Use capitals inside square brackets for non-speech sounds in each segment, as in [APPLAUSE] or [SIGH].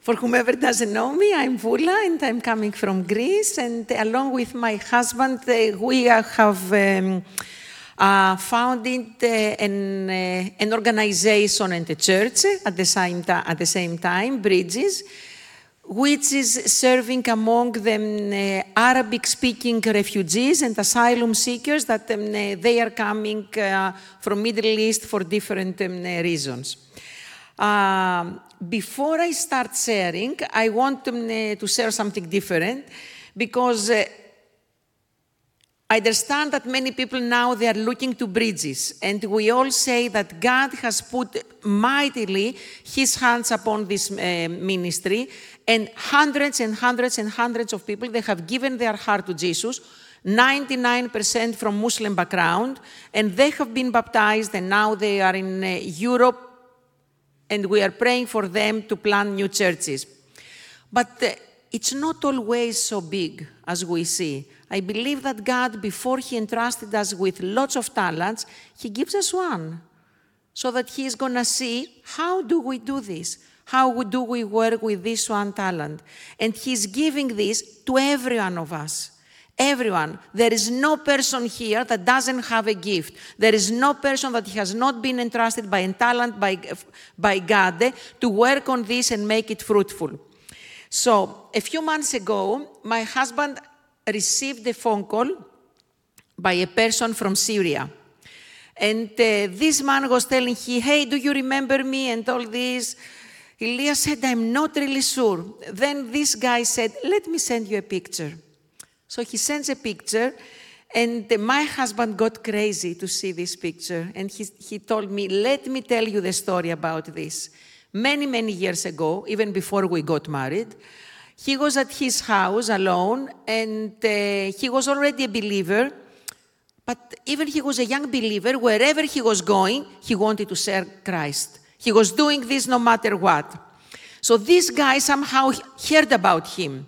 For whomever doesn't know me, I'm Voula and I'm coming from Greece. And along with my husband, uh, we have um, uh, founded uh, an, uh, an, organization and a church at the, same at the same time, Bridges, which is serving among the uh, Arabic-speaking refugees and asylum seekers that um, they are coming uh, from Middle East for different um, reasons. Um, before I start sharing, I want um, to share something different because uh, I understand that many people now they are looking to bridges, and we all say that God has put mightily His hands upon this uh, ministry, and hundreds and hundreds and hundreds of people they have given their heart to Jesus. 99% from Muslim background, and they have been baptized, and now they are in uh, Europe and we are praying for them to plant new churches. But uh, it's not always so big as we see. I believe that God, before He entrusted us with lots of talents, He gives us one so that He is going to see how do we do this? How do we work with this one talent? And He's giving this to every one of us. Everyone. There is no person here that doesn't have a gift. There is no person that has not been entrusted by a talent by, by God to work on this and make it fruitful. So, a few months ago, my husband received a phone call by a person from Syria. And uh, this man was telling him, Hey, do you remember me? And all this. Elias said, I'm not really sure. Then this guy said, Let me send you a picture. So he sends a picture, and my husband got crazy to see this picture. And he, he told me, Let me tell you the story about this. Many, many years ago, even before we got married, he was at his house alone, and uh, he was already a believer. But even he was a young believer, wherever he was going, he wanted to serve Christ. He was doing this no matter what. So this guy somehow heard about him.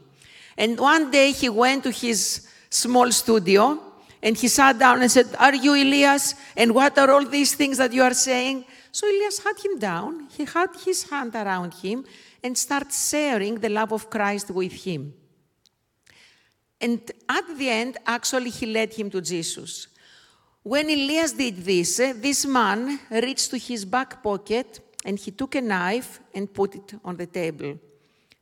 And one day he went to his small studio and he sat down and said, Are you Elias? And what are all these things that you are saying? So Elias had him down, he had his hand around him, and started sharing the love of Christ with him. And at the end, actually, he led him to Jesus. When Elias did this, eh, this man reached to his back pocket and he took a knife and put it on the table.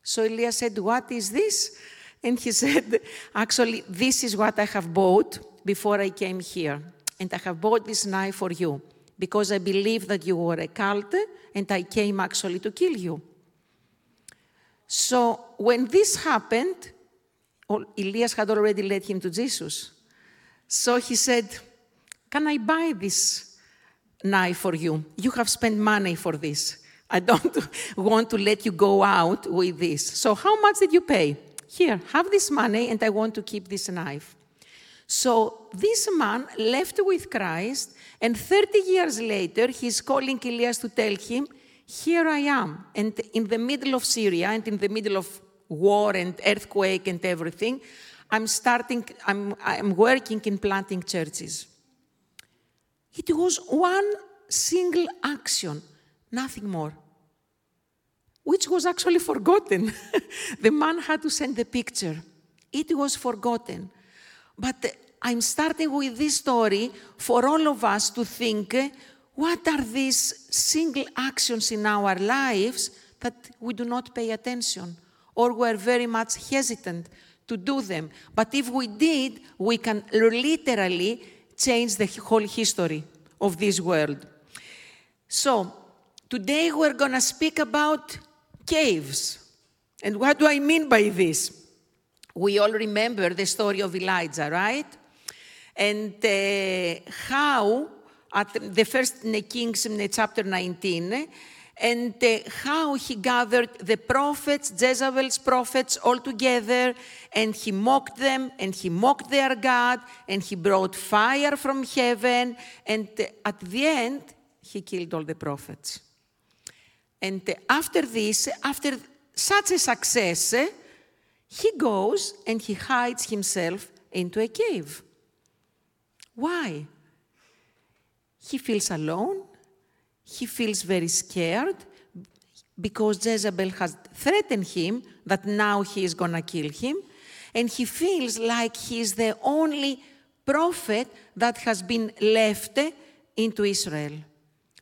So Elias said, What is this? And he said, Actually, this is what I have bought before I came here. And I have bought this knife for you because I believe that you were a cult and I came actually to kill you. So when this happened, Elias had already led him to Jesus. So he said, Can I buy this knife for you? You have spent money for this. I don't [LAUGHS] want to let you go out with this. So, how much did you pay? Here, have this money, and I want to keep this knife. So this man left with Christ, and 30 years later, he's calling Elias to tell him, Here I am. And in the middle of Syria, and in the middle of war and earthquake and everything, I'm starting, I'm, I'm working in planting churches. It was one single action, nothing more which was actually forgotten. [LAUGHS] the man had to send the picture. It was forgotten. But uh, I'm starting with this story for all of us to think uh, what are these single actions in our lives that we do not pay attention or we're very much hesitant to do them. But if we did, we can literally change the whole history of this world. So, today we're going to speak about caves. And what do I mean by this? We all remember the story of Elijah, right? And uh, how, at the first Kings in chapter 19, and uh, how he gathered the prophets, Jezebel's prophets, all together, and he mocked them, and he mocked their God, and he brought fire from heaven, and uh, at the end, he killed all the prophets. And after this, after such a success, he goes and he hides himself into a cave. Why? He feels alone. He feels very scared because Jezebel has threatened him that now he is going to kill him. And he feels like he is the only prophet that has been left into Israel.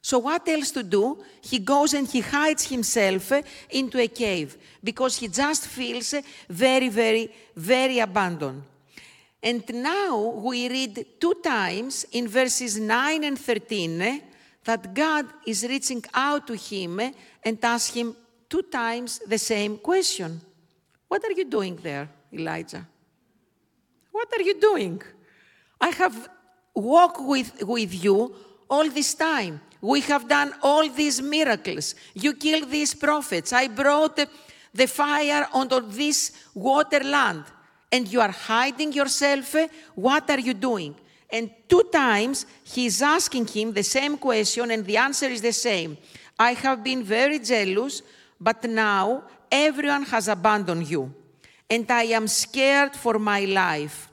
So, what else to do? He goes and he hides himself into a cave because he just feels very, very, very abandoned. And now we read two times in verses 9 and 13 that God is reaching out to him and asks him two times the same question What are you doing there, Elijah? What are you doing? I have walked with, with you all this time. We have done all these miracles. You killed these prophets. I brought the fire onto this water land. And you are hiding yourself. What are you doing? And two times he's asking him the same question, and the answer is the same. I have been very jealous, but now everyone has abandoned you, and I am scared for my life.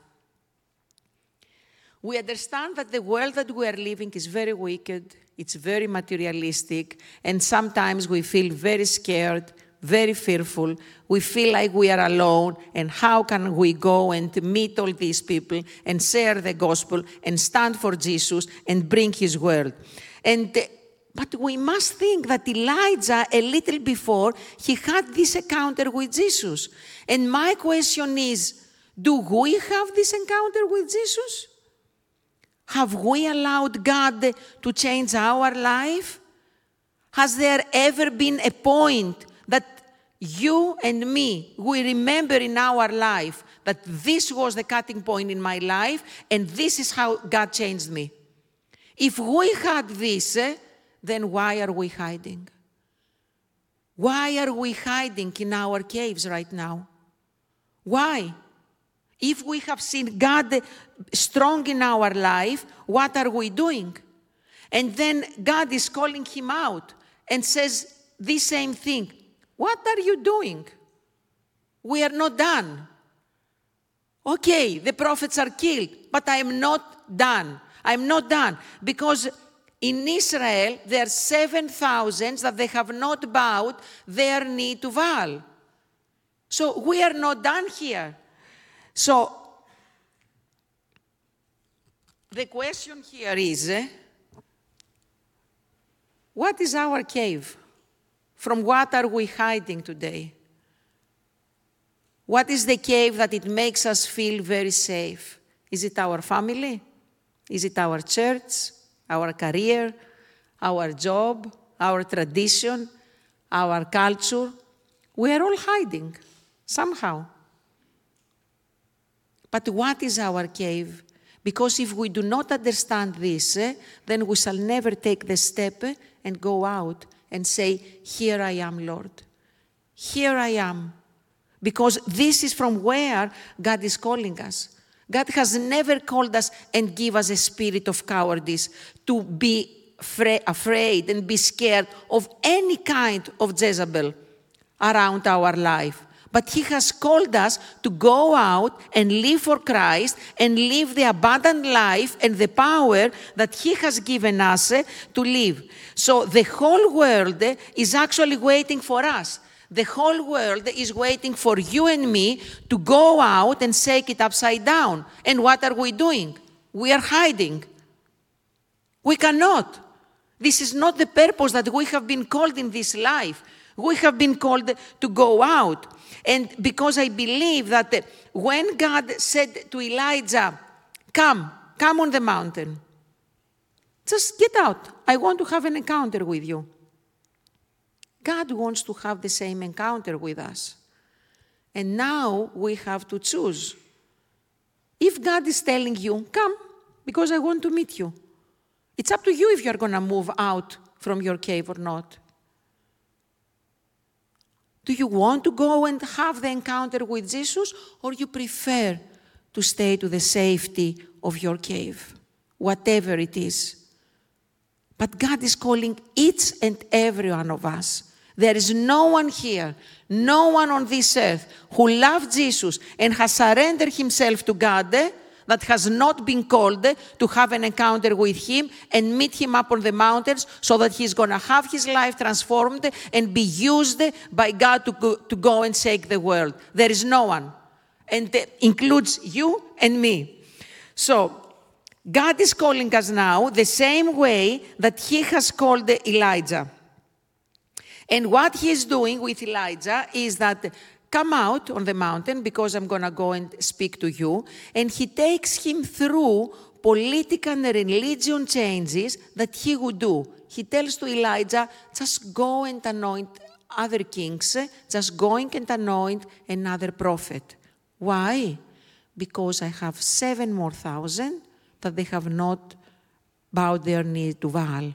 We understand that the world that we are living is very wicked, it's very materialistic, and sometimes we feel very scared, very fearful. We feel like we are alone, and how can we go and meet all these people and share the gospel and stand for Jesus and bring his word? And uh, but we must think that Elijah, a little before, he had this encounter with Jesus. And my question is do we have this encounter with Jesus? Have we allowed God to change our life? Has there ever been a point that you and me, we remember in our life that this was the cutting point in my life and this is how God changed me? If we had this, eh, then why are we hiding? Why are we hiding in our caves right now? Why? If we have seen God strong in our life, what are we doing? And then God is calling him out and says the same thing. What are you doing? We are not done. Okay, the prophets are killed, but I am not done. I'm not done because in Israel there are 7,000 that they have not bowed their knee to Baal. So we are not done here. So the question here is eh, what is our cave? From what are we hiding today? What is the cave that it makes us feel very safe? Is it our family? Is it our church, our career, our job, our tradition, our culture? We are all hiding somehow. But what is our cave? Because if we do not understand this, eh, then we shall never take the step eh, and go out and say, Here I am, Lord. Here I am. Because this is from where God is calling us. God has never called us and give us a spirit of cowardice to be afraid and be scared of any kind of Jezebel around our life. But He has called us to go out and live for Christ and live the abundant life and the power that He has given us eh, to live. So the whole world is actually waiting for us. The whole world is waiting for you and me to go out and shake it upside down. And what are we doing? We are hiding. We cannot. This is not the purpose that we have been called in this life. We have been called to go out. And because I believe that when God said to Elijah, Come, come on the mountain, just get out. I want to have an encounter with you. God wants to have the same encounter with us. And now we have to choose. If God is telling you, Come, because I want to meet you, it's up to you if you're going to move out from your cave or not. Do you want to go and have the encounter with Jesus, or you prefer to stay to the safety of your cave, whatever it is? But God is calling each and every one of us. There is no one here, no one on this earth who loves Jesus and has surrendered himself to God eh, that has not been called to have an encounter with him and meet him up on the mountains so that he's going to have his life transformed and be used by God to go, to go and shake the world. There is no one. And that includes you and me. So, God is calling us now the same way that he has called Elijah. And what he is doing with Elijah is that come out on the mountain because I'm going to go and speak to you. And he takes him through political and religion changes that he would do. He tells to Elijah, just go and anoint other kings, just going and anoint another prophet. Why? Because I have seven more thousand that they have not bowed their knee to Baal.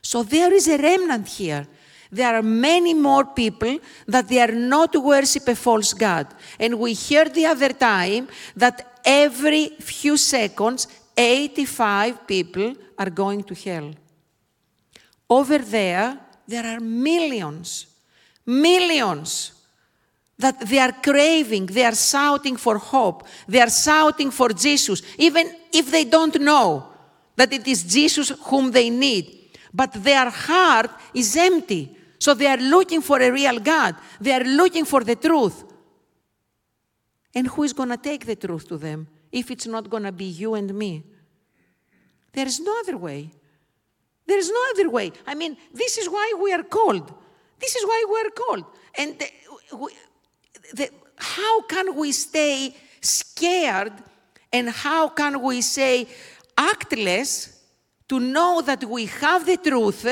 So there is a remnant here. There are many more people that they are not worship a false God. And we heard the other time that every few seconds, 85 people are going to hell. Over there, there are millions, millions that they are craving, they are shouting for hope, they are shouting for Jesus, even if they don't know that it is Jesus whom they need. But their heart is empty. So they are looking for a real God. They are looking for the truth. And who is going to take the truth to them if it's not going to be you and me? There is no other way. There is no other way. I mean, this is why we are called. This is why we are called. And the, the, how can we stay scared and how can we say actless to know that we have the truth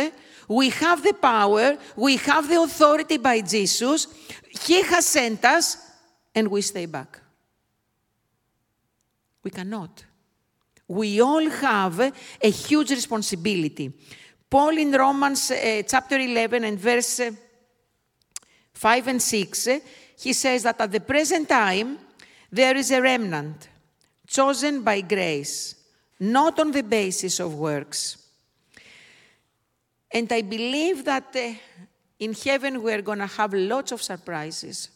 we have the power, we have the authority by Jesus. He has sent us, and we stay back. We cannot. We all have a huge responsibility. Paul in Romans uh, chapter 11 and verse uh, 5 and 6, uh, he says that at the present time there is a remnant chosen by grace, not on the basis of works. And I believe that uh, in heaven we are going to have lots of surprises.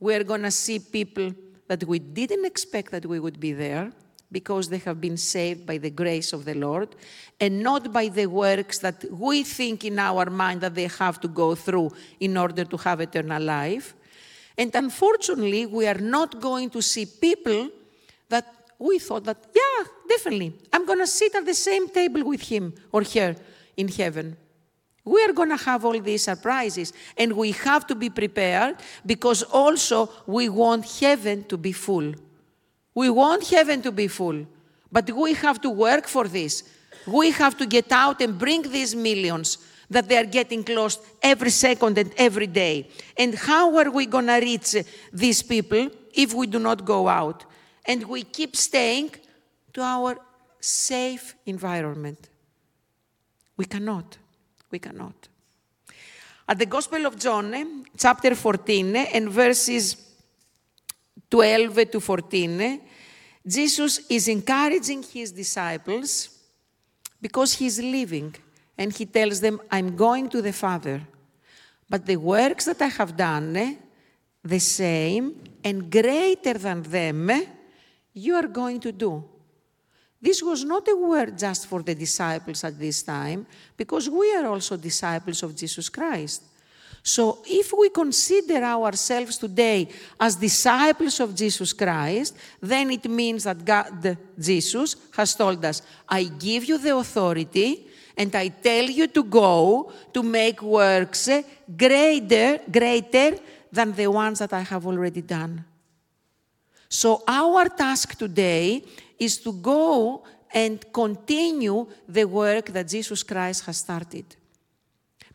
We are going to see people that we didn't expect that we would be there because they have been saved by the grace of the Lord and not by the works that we think in our mind that they have to go through in order to have eternal life. And unfortunately, we are not going to see people that we thought that, yeah, definitely, I'm going to sit at the same table with him or her in heaven. We are going to have all these surprises, and we have to be prepared because also we want heaven to be full. We want heaven to be full, but we have to work for this. We have to get out and bring these millions that they are getting lost every second and every day. And how are we going to reach these people if we do not go out? And we keep staying to our safe environment. We cannot. We cannot. At the Gospel of John, eh, chapter 14, eh, and verses 12 to 14, eh, Jesus is encouraging his disciples because he's leaving and he tells them, I'm going to the Father. But the works that I have done, the same and greater than them, you are going to do. This was not a word just for the disciples at this time, because we are also disciples of Jesus Christ. So, if we consider ourselves today as disciples of Jesus Christ, then it means that God, Jesus, has told us, I give you the authority and I tell you to go to make works greater, greater than the ones that I have already done. So, our task today is to go and continue the work that Jesus Christ has started.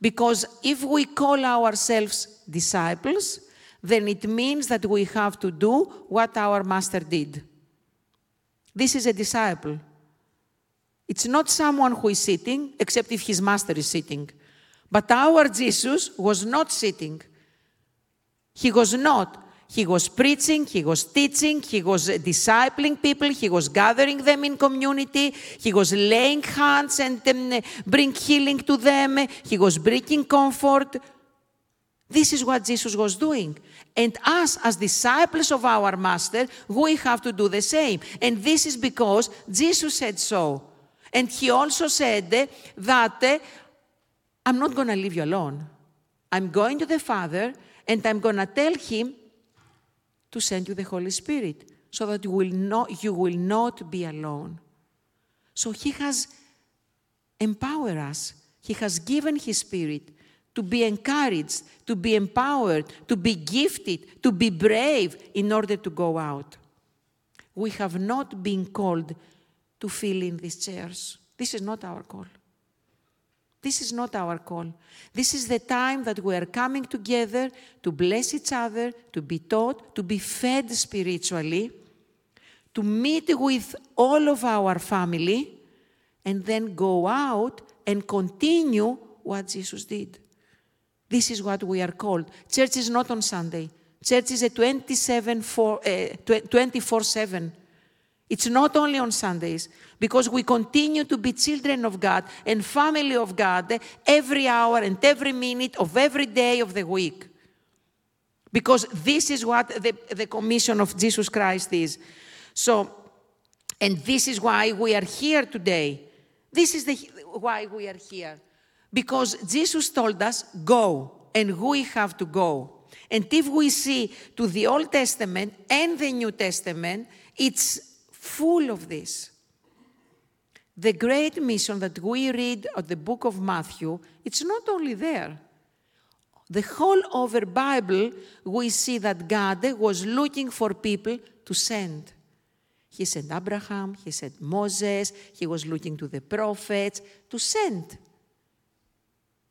Because if we call ourselves disciples, then it means that we have to do what our master did. This is a disciple. It's not someone who is sitting, except if his master is sitting. But our Jesus was not sitting. He was not. He was preaching, he was teaching, he was discipling people, he was gathering them in community, he was laying hands and um, bring healing to them, he was bringing comfort. This is what Jesus was doing. And us, as disciples of our Master, we have to do the same. And this is because Jesus said so. And he also said that I'm not going to leave you alone. I'm going to the Father and I'm going to tell him to send you the Holy Spirit so that you will not, you will not be alone. So he has empowered us. He has given his spirit to be encouraged, to be empowered, to be gifted, to be brave in order to go out. We have not been called to fill in these chairs. This is not our call. This is not our call. This is the time that we are coming together to bless each other, to be taught, to be fed spiritually, to meet with all of our family, and then go out and continue what Jesus did. This is what we are called. Church is not on Sunday. Church is a 27 4, uh, 24 7. It's not only on Sundays, because we continue to be children of God and family of God every hour and every minute of every day of the week. Because this is what the, the commission of Jesus Christ is. So, and this is why we are here today. This is the, why we are here because Jesus told us, go, and we have to go. And if we see to the Old Testament and the New Testament, it's full of this. The great mission that we read at the book of Matthew, it's not only there. The whole over Bible, we see that God was looking for people to send. He sent Abraham, he sent Moses, he was looking to the prophets to send.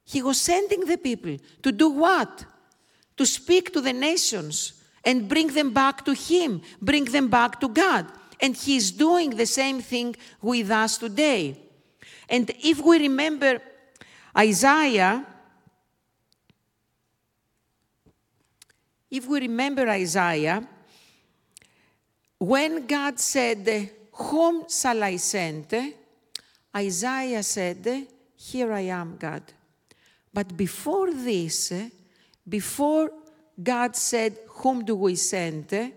He was sending the people to do what? To speak to the nations and bring them back to Him, bring them back to God. And He's doing the same thing with us today. And if we remember Isaiah, if we remember Isaiah, when God said, Whom shall I send? Isaiah said, Here I am, God. But before this, before God said, Whom do we send?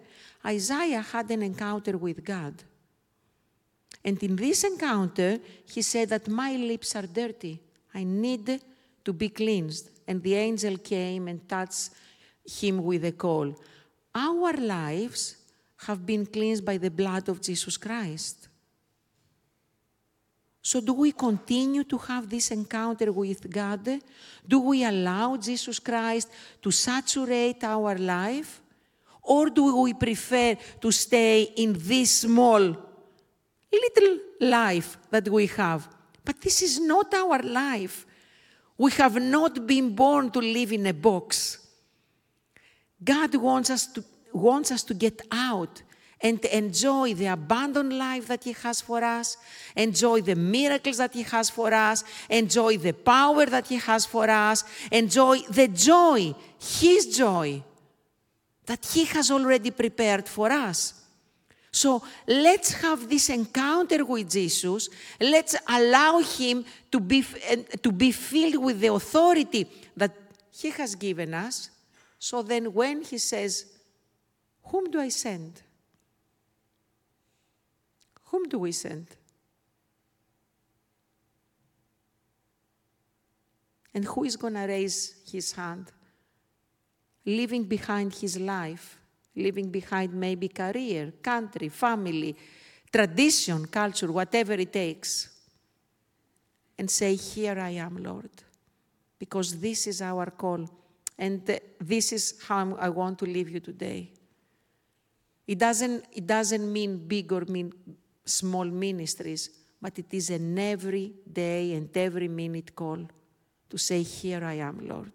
Isaiah had an encounter with God. And in this encounter, he said that my lips are dirty. I need to be cleansed. And the angel came and touched him with a coal. Our lives have been cleansed by the blood of Jesus Christ. So, do we continue to have this encounter with God? Do we allow Jesus Christ to saturate our life? Or do we prefer to stay in this small little life that we have? But this is not our life. We have not been born to live in a box. God wants us to, wants us to get out and enjoy the abundant life that He has for us, enjoy the miracles that He has for us, enjoy the power that He has for us, enjoy the joy, His joy, that He has already prepared for us. So let's have this encounter with Jesus. Let's allow Him to be, to be filled with the authority that He has given us. So then, when He says, Whom do I send? Whom do we send? And who is going to raise his hand? Leaving behind his life, leaving behind maybe career, country, family, tradition, culture, whatever it takes, and say, Here I am, Lord, because this is our call, and this is how I want to leave you today. It doesn't, it doesn't mean big or mean small ministries, but it is an every day and every minute call to say, Here I am, Lord.